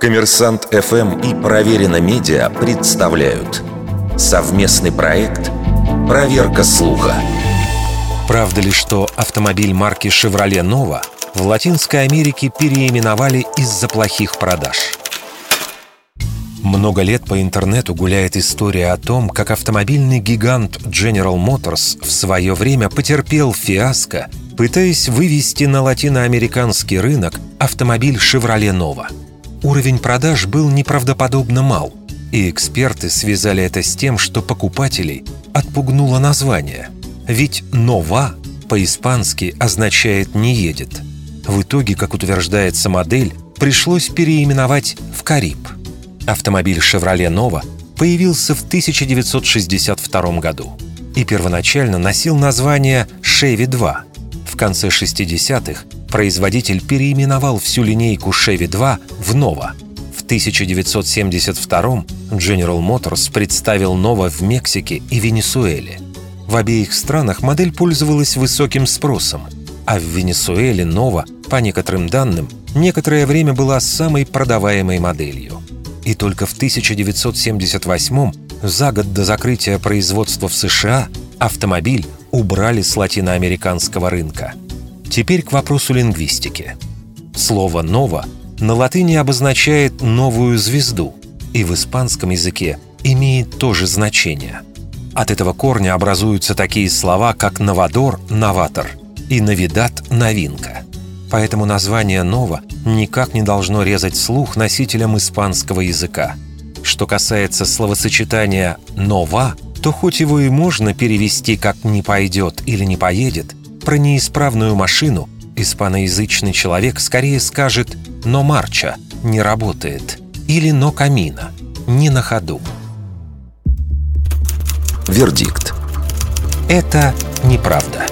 Коммерсант ФМ и Проверено Медиа представляют совместный проект «Проверка слуха». Правда ли, что автомобиль марки Chevrolet Nova в Латинской Америке переименовали из-за плохих продаж? Много лет по интернету гуляет история о том, как автомобильный гигант General Motors в свое время потерпел фиаско, пытаясь вывести на латиноамериканский рынок автомобиль Chevrolet Nova. Уровень продаж был неправдоподобно мал, и эксперты связали это с тем, что покупателей отпугнуло название. Ведь «нова» по-испански означает «не едет». В итоге, как утверждается модель, пришлось переименовать в «Кариб». Автомобиль Chevrolet Nova появился в 1962 году и первоначально носил название Chevy 2. В конце 60-х производитель переименовал всю линейку Chevy 2 в Nova. В 1972 General Motors представил Nova в Мексике и Венесуэле. В обеих странах модель пользовалась высоким спросом, а в Венесуэле Nova, по некоторым данным, некоторое время была самой продаваемой моделью – и только в 1978 за год до закрытия производства в США, автомобиль убрали с латиноамериканского рынка. Теперь к вопросу лингвистики. Слово «нова» на латыни обозначает «новую звезду» и в испанском языке имеет то же значение. От этого корня образуются такие слова, как «новадор» — «новатор» и «новидат» — «новинка». Поэтому название «нова» никак не должно резать слух носителям испанского языка. Что касается словосочетания «нова», то хоть его и можно перевести как «не пойдет» или «не поедет», про неисправную машину испаноязычный человек скорее скажет «но марча» — «не работает» или «но камина» — «не на ходу». Вердикт. Это неправда.